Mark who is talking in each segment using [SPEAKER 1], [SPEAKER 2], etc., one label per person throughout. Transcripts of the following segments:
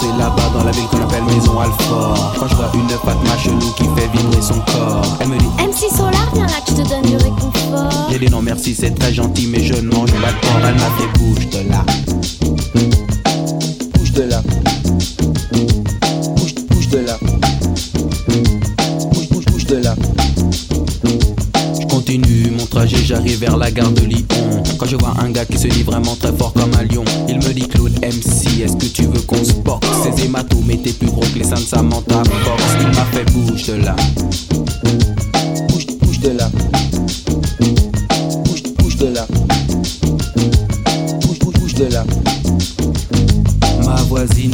[SPEAKER 1] Commencé là-bas dans la ville qu'on appelle Maison Alfort Quand je vois une Fatma chelou qui fait vibrer son corps. Elle me dit
[SPEAKER 2] MC Solar, viens là je te donne du réconfort.
[SPEAKER 1] J'ai dit non merci c'est très gentil mais je ne mange pas de porc. Elle m'a fait bouge de là j'arrive vers la gare de Lyon. Quand je vois un gars qui se dit vraiment très fort comme un lion Il me dit Claude MC est-ce que tu veux qu'on se boxe? Ces hématomes étaient plus gros que les seins Samantha Fox Il m'a fait bouge de là.
[SPEAKER 3] Bouge, bouge de là.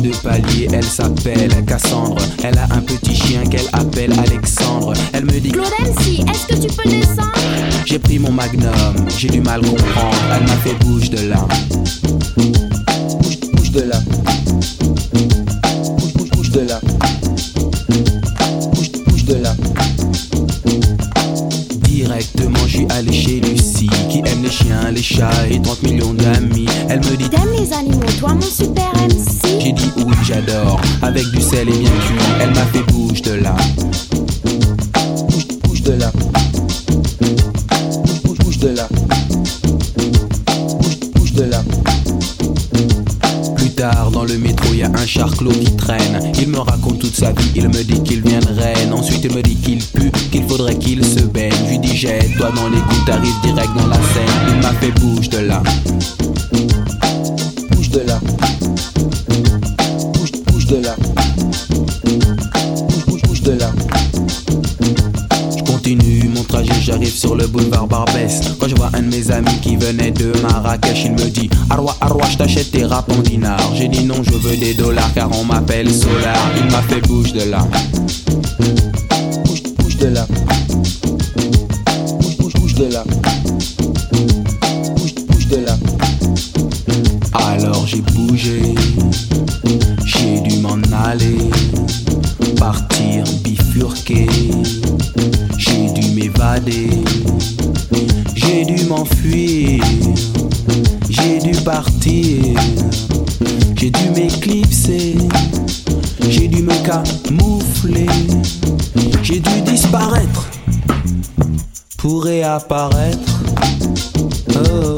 [SPEAKER 3] De
[SPEAKER 1] palier, elle s'appelle Cassandre. Elle a un petit chien qu'elle appelle Alexandre. Elle me dit
[SPEAKER 2] Claude MC, est-ce que tu peux descendre?
[SPEAKER 1] J'ai pris mon magnum, j'ai du mal comprendre. Elle m'a fait bouge de là.
[SPEAKER 3] Bouge, bouge de là. Bouge, bouge, bouge de là. Bouge, bouge de là.
[SPEAKER 1] Directement, je suis allé chez Lucie, qui aime les chiens, les chats et 30 millions d'amis. Elle me dit
[SPEAKER 2] T'aimes les animaux, toi mon super MC
[SPEAKER 1] j'ai dit oui j'adore. Avec du sel et bien cuit Elle m'a fait bouge de là.
[SPEAKER 3] Bouge, bouge de là. Bouge, bouge bouge de là. Bouge, bouge de là.
[SPEAKER 1] Plus tard dans le métro y a un char clos qui traîne. Il me raconte toute sa vie, il me dit qu'il vient de Rennes Ensuite il me dit qu'il pue, qu'il faudrait qu'il se baigne. Je lui dis jette-toi dans les coups, t'arrives direct dans la scène. Il m'a fait bouge de là. sur le boulevard Barbès. Quand je vois un de mes amis qui venait de Marrakech, il me dit Arwa, Arwa, je t'achète tes rap en dinars. J'ai dit non, je veux des dollars car on m'appelle Solar. Il m'a fait bouge de là.
[SPEAKER 3] Bouge, bouge de là. Bouge, bouge, bouge de là.
[SPEAKER 1] J'ai dû m'éclipser, j'ai dû me camoufler, j'ai dû disparaître pour réapparaître. Oh,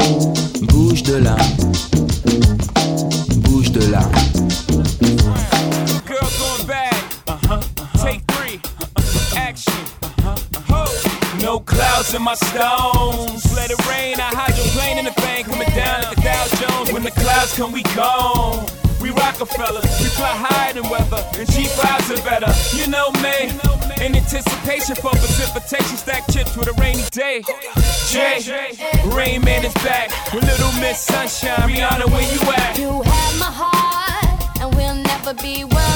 [SPEAKER 1] bouge de là, bouge de là.
[SPEAKER 4] No clouds in my stones. Let it rain, I hide your plane in the bank. Coming down like the Dow Jones. When the clouds come, we gone. We Rockefellers, we fly higher than weather, and G5s are better. You know me, in anticipation for precipitation, stack chips with a rainy day. Jay, Rain Man is back with Little Miss Sunshine. Rihanna, where you at?
[SPEAKER 2] You have my heart, and we'll never be one.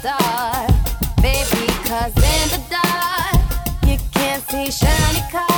[SPEAKER 2] star. Baby, cause in the dark, you can't see shiny cars.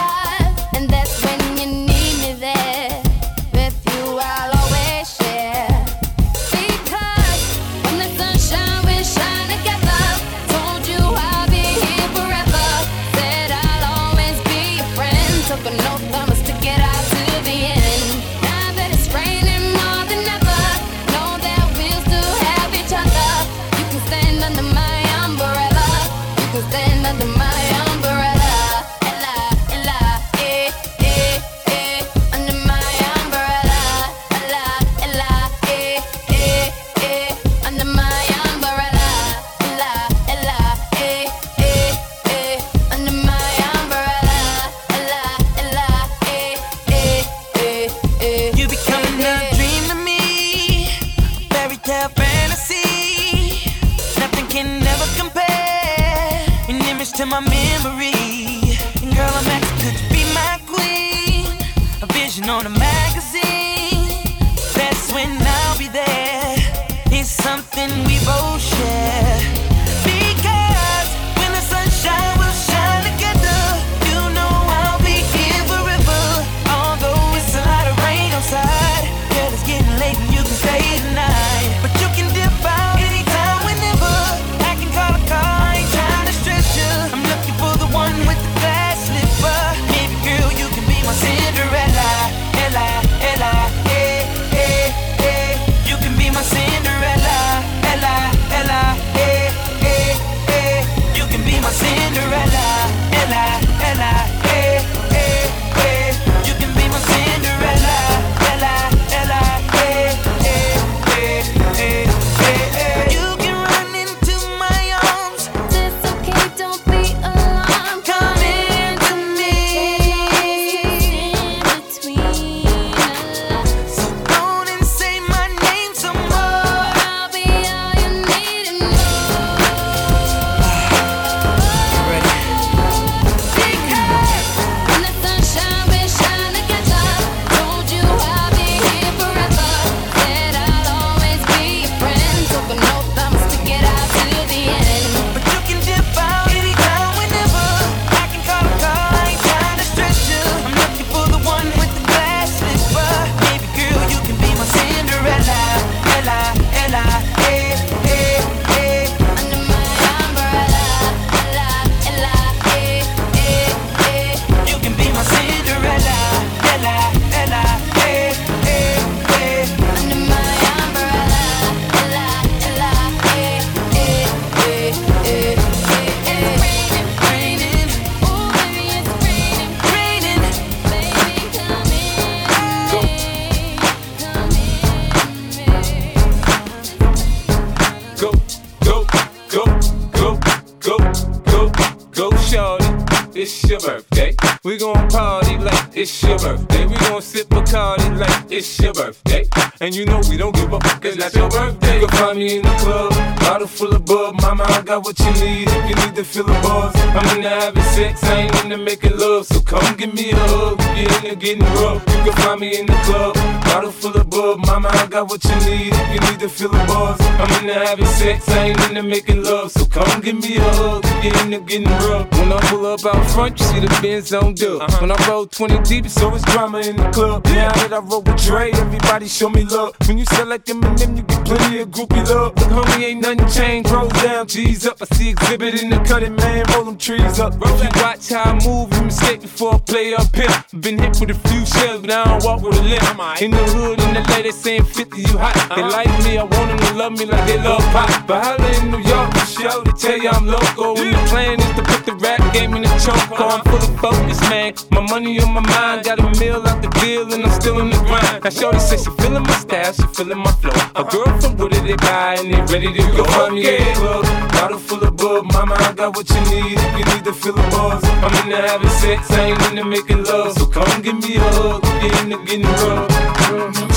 [SPEAKER 2] It's
[SPEAKER 5] your birthday. We gon' party like it's your birthday. We gon' sip Bacardi it's your birthday. And you know we don't give a fuck, it's not your birthday. You can find me in the club, bottle full of bub. Mama, I got what you need if you need to feel the buzz. I'm into having sex, I ain't into making love. So come give me a hug if you're into getting rough. You can find me in the club, bottle full of bub. Mama, I got what you need if you need to feel the buzz. I'm into having sex, I ain't into making love. So come give me a hug if you're into getting rough. When I pull up out front, you see the Benz on dub. Uh-huh. When I roll 20 deep, so it's always drama in the club. Now that I roll with Dre, everybody show me love. When you sell like Eminem, you get plenty of groupie love. Look, homie, ain't nothing changed. Roll down, G's up. I see Xzibit in the cutting, man. Roll them trees up. If you watch how I move, you mistake before I play up here. Been hit with a few shells, but I don't walk with a limp. In the hood, in the LA, they saying 50, you hot. They like me, I want them to love me like they love pop. But holla in New York, for show, they tell you I'm local. And the plan is to put the rap game in the choke. I'm full of focus, man. My money on my mind, got a meal out the deal, and I'm still in the grind. Now, Shorty says she feeling my style, she feeling my flow. A girl from Wooded, they buy, and they ready to go. Find me the club, bottle full of bub. Mama, I got what you need if you need to feel the buzz. I'm into having sex, I ain't into making love. So come give me a hug, you're into getting rough.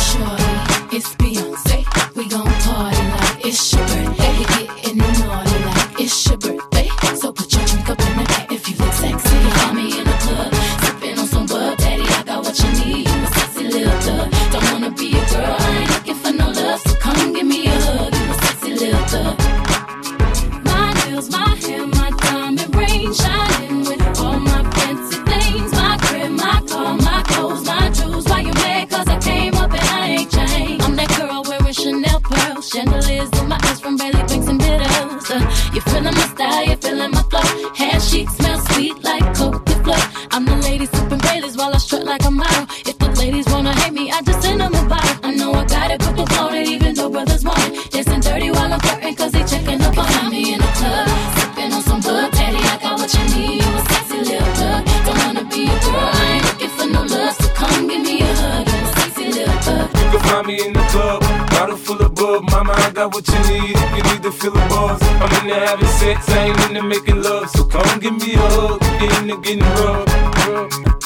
[SPEAKER 5] Sex, I ain't into making love. So come give me a hug, you're into getting rough.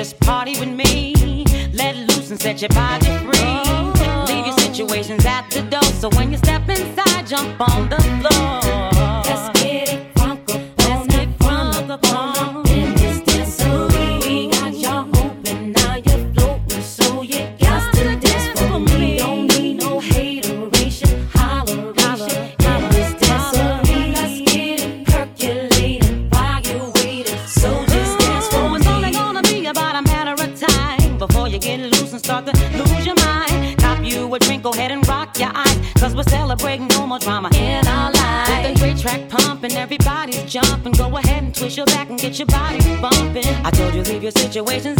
[SPEAKER 6] Just party with me.
[SPEAKER 7] Let loose and
[SPEAKER 5] set your body free. Leave your oh. situations at the door. So when you step inside, jump on the floor. Situations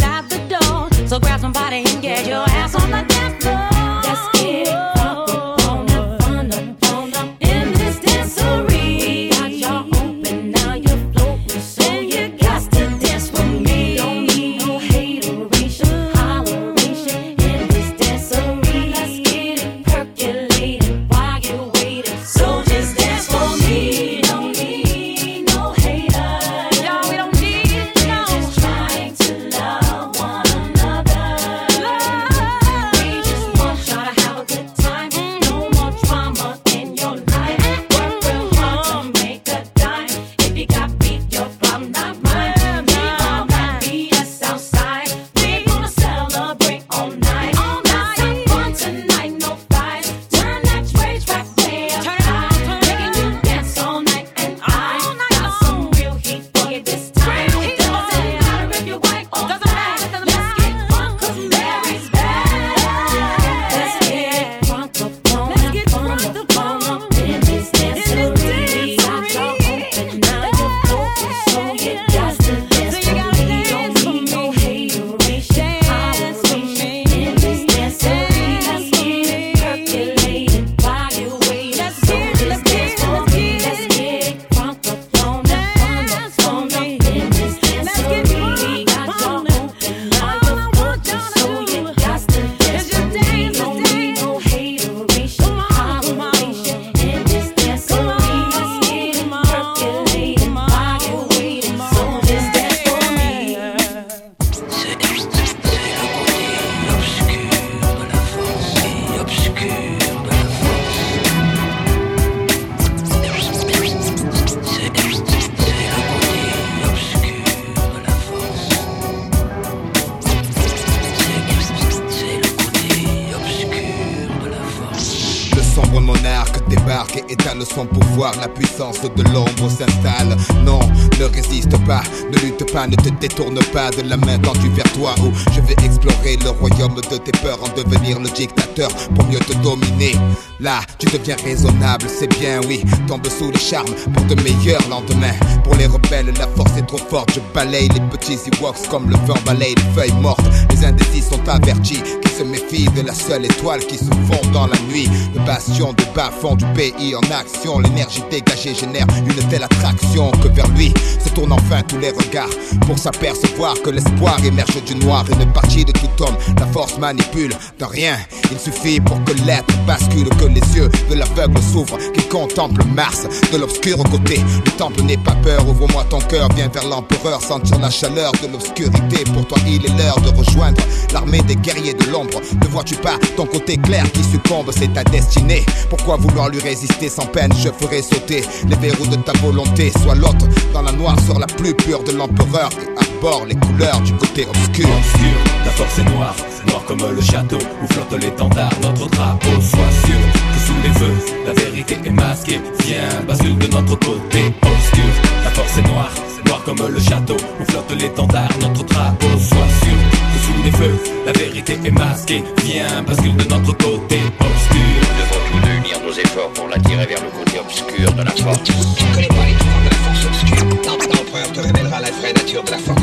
[SPEAKER 8] 100% voir la puissance de l'ombre s'installe. Non, ne résiste pas, ne lutte pas, ne te détourne pas de la main tendue vers toi. Où je vais explorer le royaume de tes peurs en devenir le dictateur pour mieux te dominer. Là, tu deviens raisonnable, c'est bien, oui. Tombe sous les charmes pour de meilleurs lendemains. Pour les rebelles, la force est trop forte. Je balaye les petits Ewoks comme le vent balaye les feuilles mortes. Les indécis sont avertis qui se méfient de la seule étoile qui se fond dans la nuit. Le bastion de bas fond du pays en action, L'énergie dégagée génère une telle attraction que vers lui se tournent enfin tous les regards pour s'apercevoir que l'espoir émerge du noir. Une partie de tout homme, la force manipule de rien. Il suffit pour que l'être bascule, que les yeux de l'aveugle s'ouvrent, qu'il contemple Mars de l'obscur côté. Le temple n'est pas peur, ouvre-moi ton cœur, viens vers l'empereur, sentir la chaleur de l'obscurité. Pour toi, il est l'heure de rejoindre l'armée des guerriers de l'ombre. Ne vois-tu pas ton côté clair qui succombe, c'est ta destinée. Pourquoi vouloir lui résister sans peine? Je ferai sauter les verrous de ta volonté. Sois l'autre dans la noire sur la plus pure de l'empereur et les couleurs du côté obscur.
[SPEAKER 4] Obscur, ta force est noire, noire comme le château où flotte l'étendard, notre drapeau. Sois sûr que sous les feux, la vérité est masquée. Viens, bascule de notre côté. Obscur, ta force est noire, noire comme le château où flotte l'étendard, notre drapeau. Sois sûr sous les feux, la vérité est masquée. Viens, bascule de notre côté. Obscur.
[SPEAKER 9] Nous devons tous unir nos efforts pour l'attirer vers le côté obscur de la force.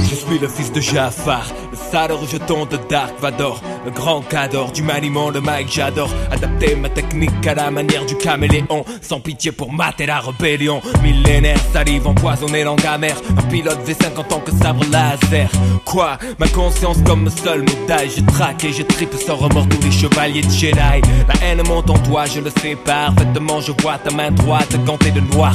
[SPEAKER 4] Je suis le fils de Jafar, le sale rejeton de Dark Vador, le grand cador du maniement de Mike J'adore adapter ma technique à la manière du caméléon, sans pitié pour mater la rébellion. Millénaire, salive empoisonnée, langue amère, un pilote V5 en tant que sabre laser. Quoi? Ma conscience comme seule médaille, je traque et je tripe sans remords tous les chevaliers de Jedi. La haine monte en toi, je le sais parfaitement, je vois ta main droite gantée de noir.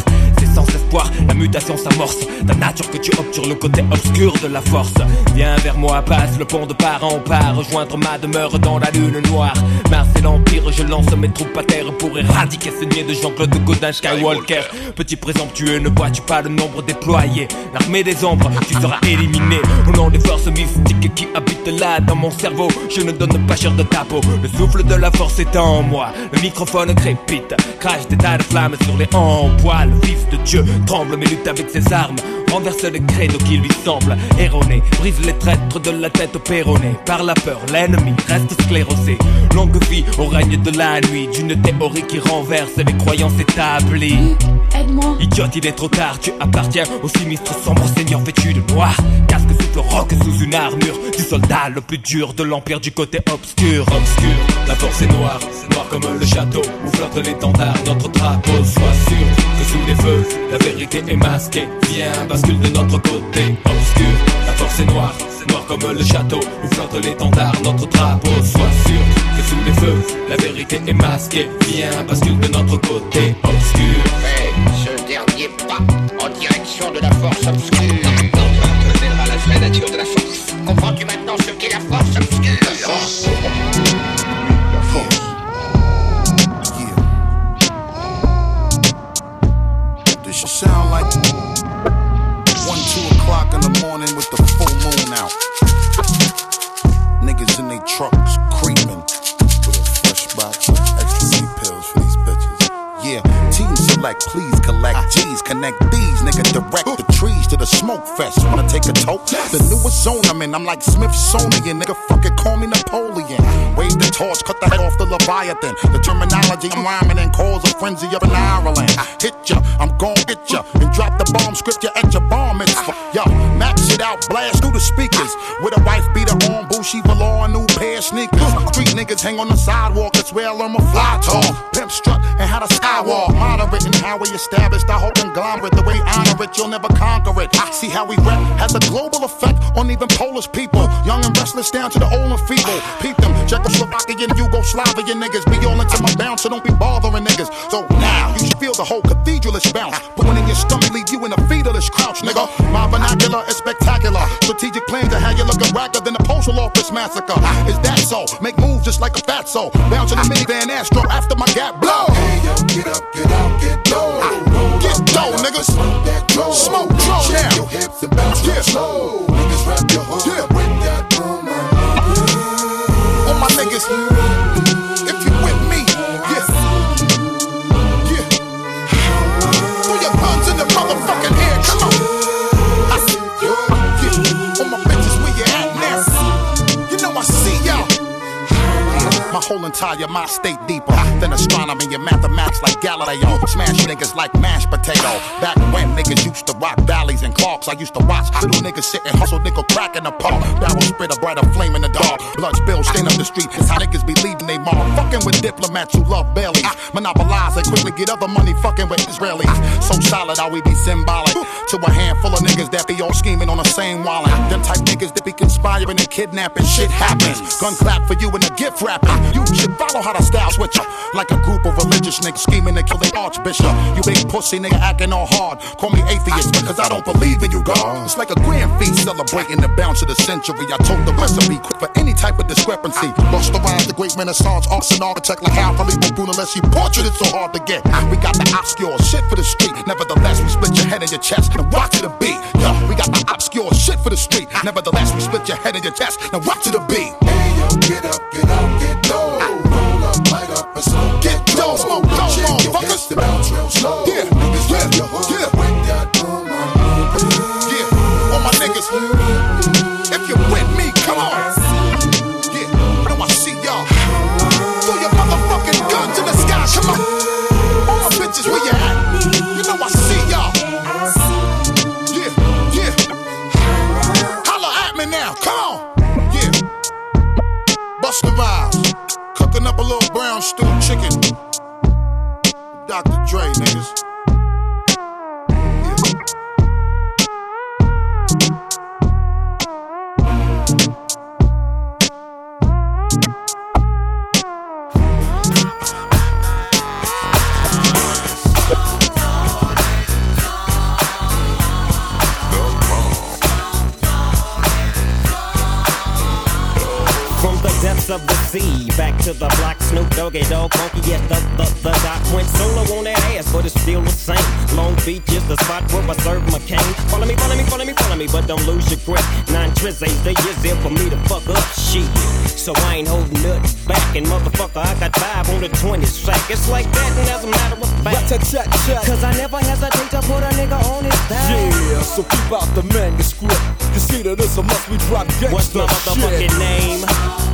[SPEAKER 4] Sans espoir, la mutation s'amorce. Ta nature que tu sur le côté obscur de la force. Viens vers moi, passe le pont de part en part, rejoindre ma demeure dans la lune noire. Mars et l'Empire, je lance mes troupes à terre pour éradiquer ce niais de Jean-Claude Godin Skywalker. Petit présomptueux, ne vois-tu pas le nombre déployé? L'armée des ombres, tu seras éliminé. Au nom des forces mystiques qui habitent là dans mon cerveau, je ne donne pas cher de ta peau. Le souffle de la force est en moi, le microphone crépite, crache des tas de flammes sur les poils. Le fils Dieu tremble mais lutte avec ses armes. Renverse le credo qui lui semble erroné. Brise les traîtres de la tête au péroné. Par la peur, l'ennemi reste sclérosé. Longue vie au règne de la nuit. D'une théorie qui renverse les croyances établies.
[SPEAKER 10] Aide-moi.
[SPEAKER 4] Idiote, il est trop tard. Tu appartiens au sinistre sombre seigneur vêtu de noir. Casque souffle roc sous une armure. Du soldat le plus dur de l'empire du côté obscur. Obscur, la force est noire. Noir comme le château où flotte l'étendard. Notre drapeau, sois sûr que sous les feux, la vérité est masquée. Viens, bascule de notre côté obscur. La force est noire, noir comme le château où flotte l'étendard. Notre drapeau, sois sûr que sous les feux, la vérité est masquée. Viens, bascule de notre côté obscur.
[SPEAKER 9] Fais ce dernier pas en direction de la force obscure. L'empereur te révélera la vraie nature de la force. Comprends-tu maintenant ce qu'est la force obscure?
[SPEAKER 11] The morning with the full moon out. Niggas in they trucks creeping with a fresh box of ecstasy pills for these bitches. Yeah, team select, please collect G's, connect these, nigga, direct the trees to the smoke fest. Wanna take a toke? The newest zone I'm in, I'm like Smithsonian, nigga, fuck it, call me Napoleon. Wave the torch, cut the head off the Leviathan. The terminology I'm rhyming and cause a frenzy up in Ireland. I Hit ya, I'm gon' get ya, and drop the bomb script ya at your bomb it's mitzvah. Yo, max it out, blast through the speakers. With a wife beater on, Bushy velour, new pair of sneakers. Street niggas hang on the sidewalk, that's where I'm a fly talk. Pimp strut and how the skywalk. Moderate and how we established our whole conglomerate. The way we honor it, you'll never conquer I see how we rap has a global effect on even Polish people. Young and restless down to the old and feeble. Peep them, Czechoslovakian, Yugoslavian niggas. Be all into my bounce, so don't be bothering niggas. So now you should feel the whole cathedral is bounce. Put one in your stomach, leave you in a fetalist crouch, nigga. My vernacular is spectacular. Strategic plan to have you looking racker than the postal office massacre. Is that so? Make moves just like a fat soul. Bounce in the minivan Astro after my gap blow. Get up, get out, get low. Get low, niggas. Smoke that dough. Smoke dough now. Your hips and bounce yeah. slow. Niggas rap your hood. Yeah. Bring that boom. All my niggas. If you with me, yeah. Yeah. Throw your guns in the motherfucking air. Come on. I see you. Yeah. All my bitches, where you at now? You know I see y'all. My whole entire mind state deeper than astronomy and mathematics like Galileo. Smash niggas like mashed potato. Back when niggas used to rock valleys and Clarks, I used to watch little niggas sit and hustle nickel crack in the park. Barrel spit a brighter flame in the dark. Blood spill stain up the street. It's how niggas be leaving they mark. Fucking with diplomats who love bellies. Monopolize and quickly get other money fucking with Israelis. So solid, how we be symbolic to a handful of niggas that be all scheming on the same wallet. Them type niggas that be conspiring and kidnapping. Shit happens. Gun clap for you and a gift wrapping. You should follow how the style switch up. Like a group of religious niggas scheming to kill the archbishop. You big pussy nigga acting all hard. Call me atheist because I don't believe in you, God. It's like a grand feast celebrating the bounce of the century. I told the recipe quick for any type of discrepancy. Bust around the great renaissance arts and architect like Al Filippo Brunelleschi. Portrait is so hard to get. We got the obscure shit for the street. Nevertheless, we split your head and your chest and rock to the beat. Yo, we got the obscure shit for the street. Nevertheless, we split your head and your chest and rock to the beat. Hey yo, get up, get
[SPEAKER 12] So I ain't holding nothing back, and motherfucker, I got five on the 20 sack. It's like that, and as a matter of fact. Cause I never hesitate to put a nigga on his back.
[SPEAKER 13] Yeah, so keep out the manuscript. You see that it's a must we drop gangsta
[SPEAKER 12] What's my motherfucking
[SPEAKER 13] shit.
[SPEAKER 12] name?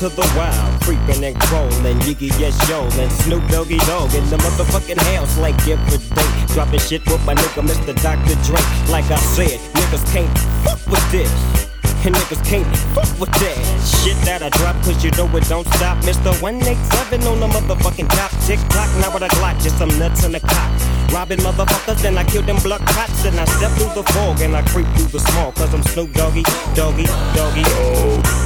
[SPEAKER 12] To the wild, creeping and crawling, Yiggy yes yo, and Snoop Doggy Dogg in the motherfucking house like every day. Dropping shit with my nigga Mr. Dr. Dre. Like I said, niggas can't fuck with this. And niggas can't fuck with that shit that I drop, cause you know it don't stop. Mr. 187 on the motherfucking top. Tick tock, now with a Glock, just some nuts in the cock. Robbing motherfuckers, and I kill them blood cops. And I step through the fog, and I creep through the small, cause I'm Snoop Doggy, Doggy, Doggy. Oh.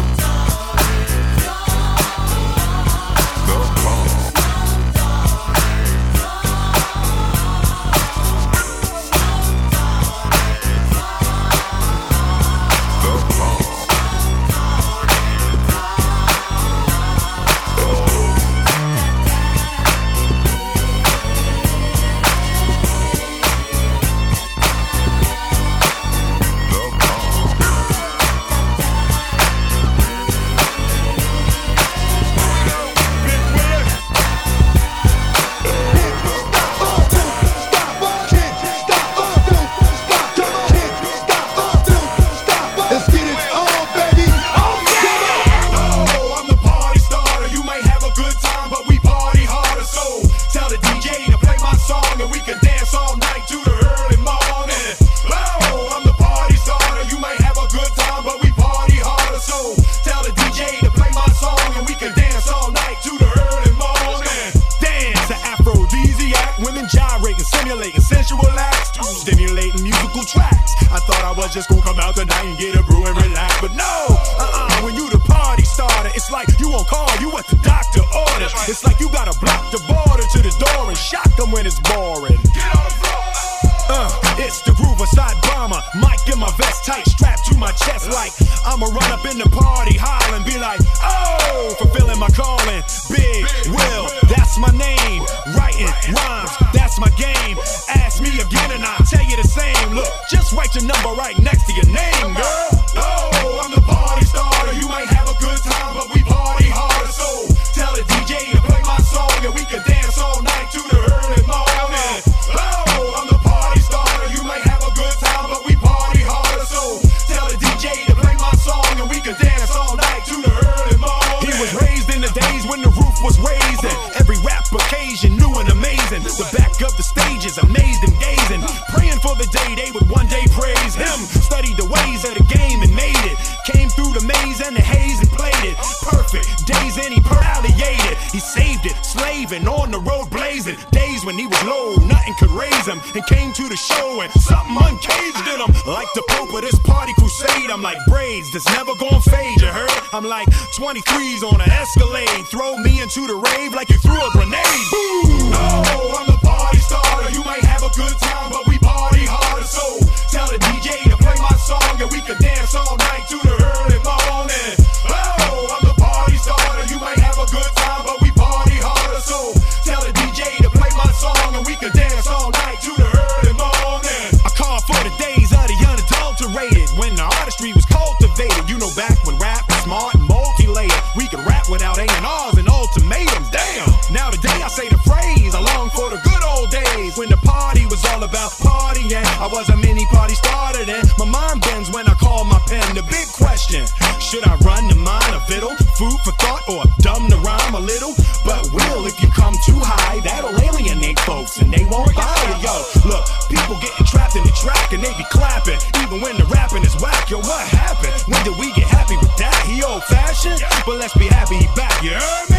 [SPEAKER 14] Days when the roof was raised and every rap occasion new and amazing. The back of the stage is amazed and gazing, praying for the day they would one day praise him. Studied the ways of the game and made it. Came through the maze and the haze and played it. Perfect days and he palliated. He saved it, slaving on the road blazing. Days when he was low, nothing could raise him. And came to the show and something uncaged in him. Like the Pope of this party crusade, I'm like braids that's never gonna fade. You heard? I'm like 23s on an Escalade. Throw me into the rave like you threw a grenade. Boom!
[SPEAKER 15] Oh, I'm
[SPEAKER 14] But will if you come too high, that'll alienate folks and they won't buy it. Yo, look, people getting trapped in the track and they be clapping, even when the rapping is whack. Yo, what happened? When did we get happy with that? He old fashioned, but let's be happy he back. You heard me?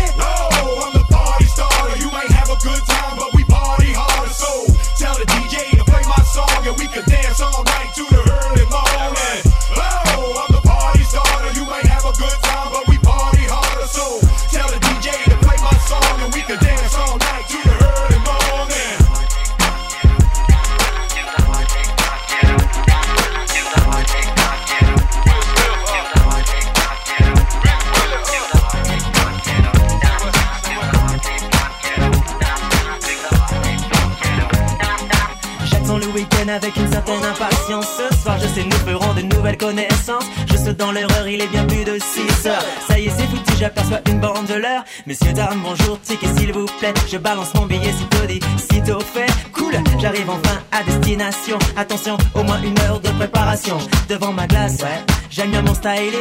[SPEAKER 16] Dans l'erreur, il est bien plus de 6 heures. Ça y est, c'est foutu, j'aperçois une bande de l'heure. Messieurs, dames, bonjour, ticket s'il vous plaît. Je balance mon billet sitôt dit, sitôt fait. Cool, j'arrive enfin à destination. Attention, au moins une heure de préparation. Devant ma glace, ouais. J'aime bien mon styling.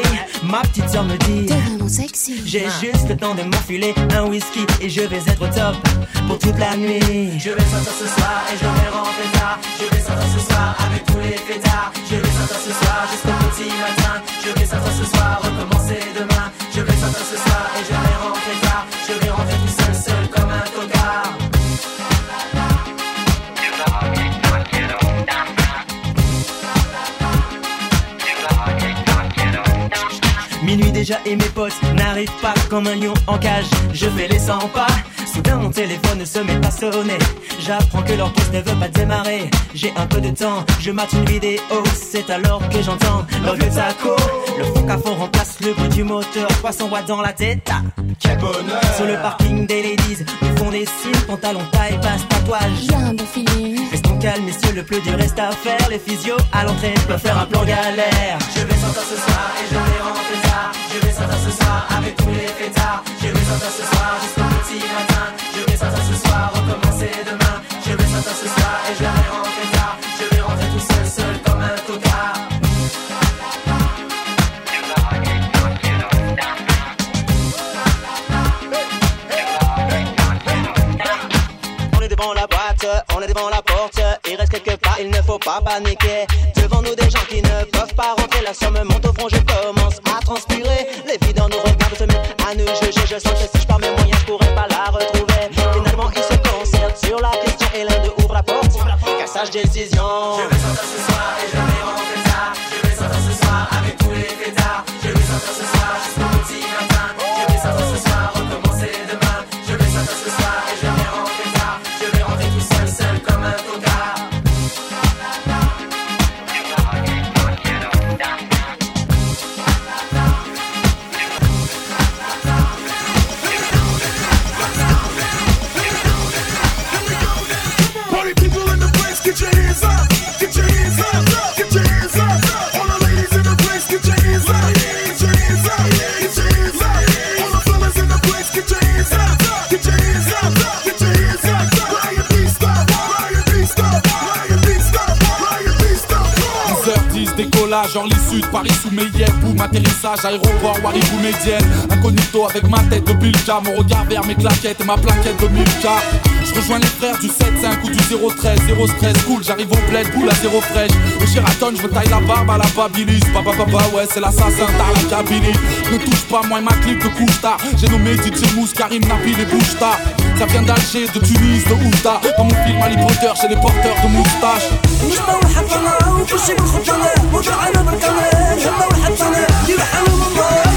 [SPEAKER 16] Ma petite soeur me dit,
[SPEAKER 10] T'es vraiment sexy.
[SPEAKER 16] j'ai juste le temps de m'enfiler un whisky et je vais être au top pour toute la nuit. Je vais sortir ce soir et je vais rentrer tard. Je vais sortir ce soir avec tous les fêtards. Je vais sortir ce soir jusqu'au petit matin. Je vais sortir ce soir, recommencer demain. Je vais sortir ce soir et je vais rentrer tard. Minuit déjà et mes potes n'arrivent pas comme un lion en cage. Je fais les 100 pas. Soudain mon téléphone ne se met pas sonner. J'apprends que l'orchestre ne veut pas démarrer. J'ai un peu de temps, je mate une vidéo. C'est alors que j'entends le vieux taco. Le fond à fond remplace le bruit du moteur. 300 watts dans la tête. Ah, quel bonheur! Sur le parking des ladies, nous font des signes, pantalon taille, passe tatouage.
[SPEAKER 10] Y'a un bon feeling.
[SPEAKER 16] Restons calmes, messieurs, le plus dur reste à faire. Les physios à l'entrée peuvent faire un plan galère. Je vais sortir ce soir et je vais rentrer avec tous les fêtards. Je vais sortir ce soir jusqu'au petit matin. Je vais sortir ce soir, recommencer demain. Je vais sortir ce soir et je devant la porte. Il reste quelques pas, il ne faut pas paniquer. Devant nous, des gens qui ne peuvent pas rentrer. La somme monte au front, je commence à transpirer. Les filles dans nos regards se mettent à nous juger. Je sens que si je pars mes moyens, je pourrais pas la retrouver. Finalement, ils se concertent sur la question et l'un d'eux ouvre la porte. Qu'à sage décision. Je vais sortir ce soir et
[SPEAKER 17] 10h10 décollage Orly Sud, Paris sous mes yeux Boum, atterrissage, aéroport, Waribou Médienne Incognito avec ma tête de Bilka Mon regard vers mes claquettes et ma plaquette de Milka Je rejoins les frères du 7-5 ou du 013 0 stress, cool, j'arrive au bled, boule à zéro fraîche. Au Sheraton, je me taille la barbe à la Babilis. Papa papa ouais c'est l'assassin t'as la Kabylie. Ne touche pas moi et ma clip de tard J'ai nommé DJ Mousse, Karim Nabil et Bouchta Ça vient d'Alger, de Tunis, de Oufta Dans mon film Harry Potter, j'ai les porteurs de moustaches
[SPEAKER 18] مشطة وحطنا وكل شي بالخطانة وضعنا بالقناة الهمة والحطانة يرحمهم الله.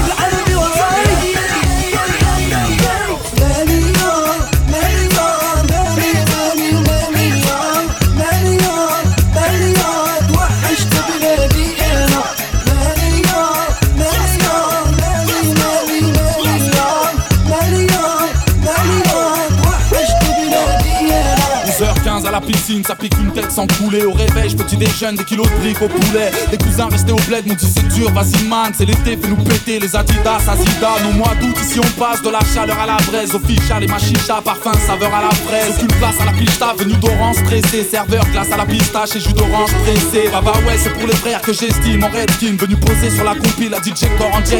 [SPEAKER 17] Piscine ça pique une tête sans couler. Au réveil, je petit déjeune, des kilos de briques au poulet. Des cousins restés au bled m'ont dit c'est dur, vas-y man, c'est l'été, fais-nous péter. Les Adidas, Azida, nos mois d'août, ici on passe de la chaleur à la braise. Au ficha, les machichas, parfum, saveur à la fraise. Aucune place à la pista, venu d'orange stressé. Serveur, glace à la pistache et jus d'orange pressé. Bah bah ouais, c'est pour les frères que j'estime. En Redkin, venu poser sur la compile, la DJ Core en jet.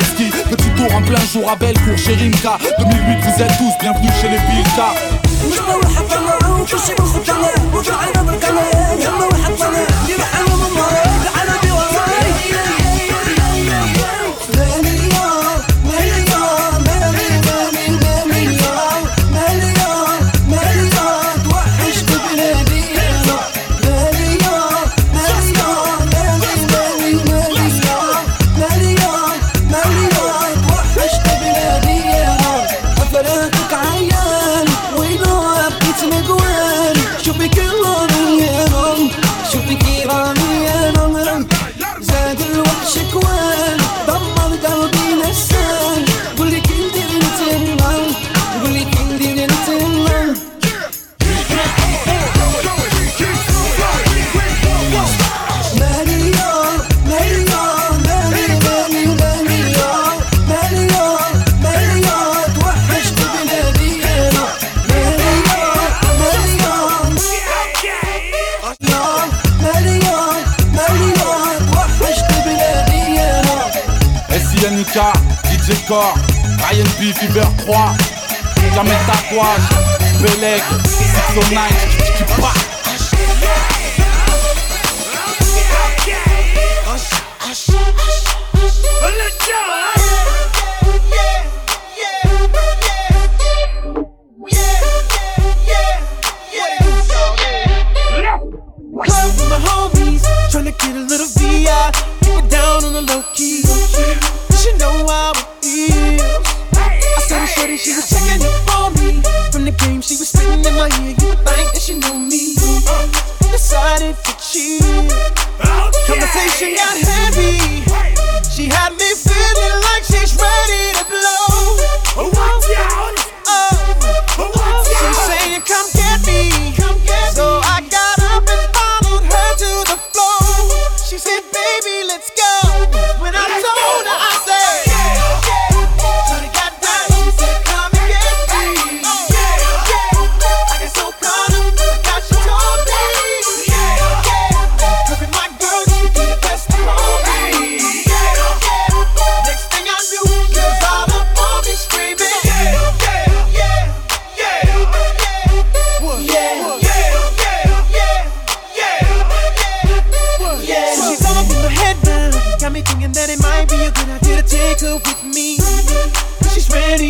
[SPEAKER 17] Petit tour en plein jour à Bellecour, chez Rimka. 2008, vous êtes tous bienvenus chez les Bilka.
[SPEAKER 18] مش بروح اطلع وكل شي باخد أنا وفي عيني بركنا يما واحد طلع يروح أنا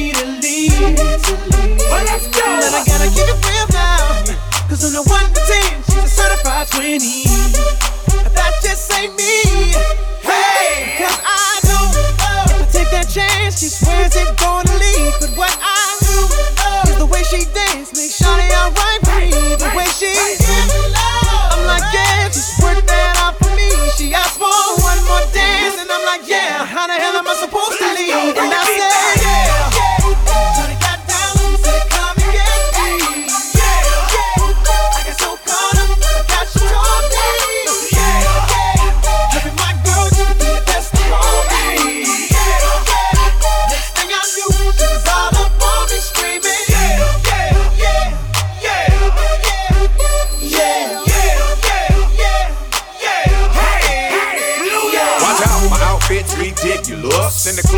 [SPEAKER 18] Ready to leave. Well, let's go. But I gotta keep it real now. Cause on the 1 to 10, she's a certified 20. That just ain't me. Hey! Cause I know if I take that chance, she swears it's gonna leave. But what I do is the way she dance makes Shawty alright with me. The way she I'm like, yeah, just work that out for me. She asked for one more dance, and I'm like, yeah, how the hell am I supposed to leave? And I said,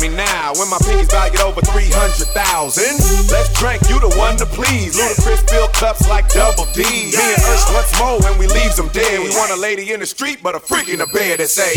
[SPEAKER 15] Me now when my pinkies valued over 300,000? Let's drink, you the one to please. Ludacris fill cups like double D. Me and Ursh once more when we leaves them dead. We want a lady in the street, but a freak in the bed that say,